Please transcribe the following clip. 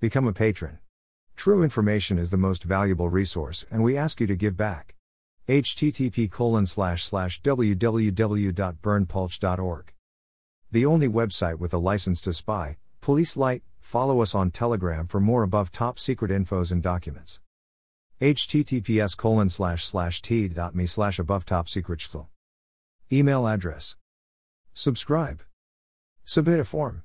Become a patron. True information is the most valuable resource, and we ask you to give back. http www.berndpulch.org. The only website with a license to spy, Police Light, follow us on Telegram for more above top secret infos and documents. https colon slash slash t.me slash above top secret Email address. Subscribe. Submit a form.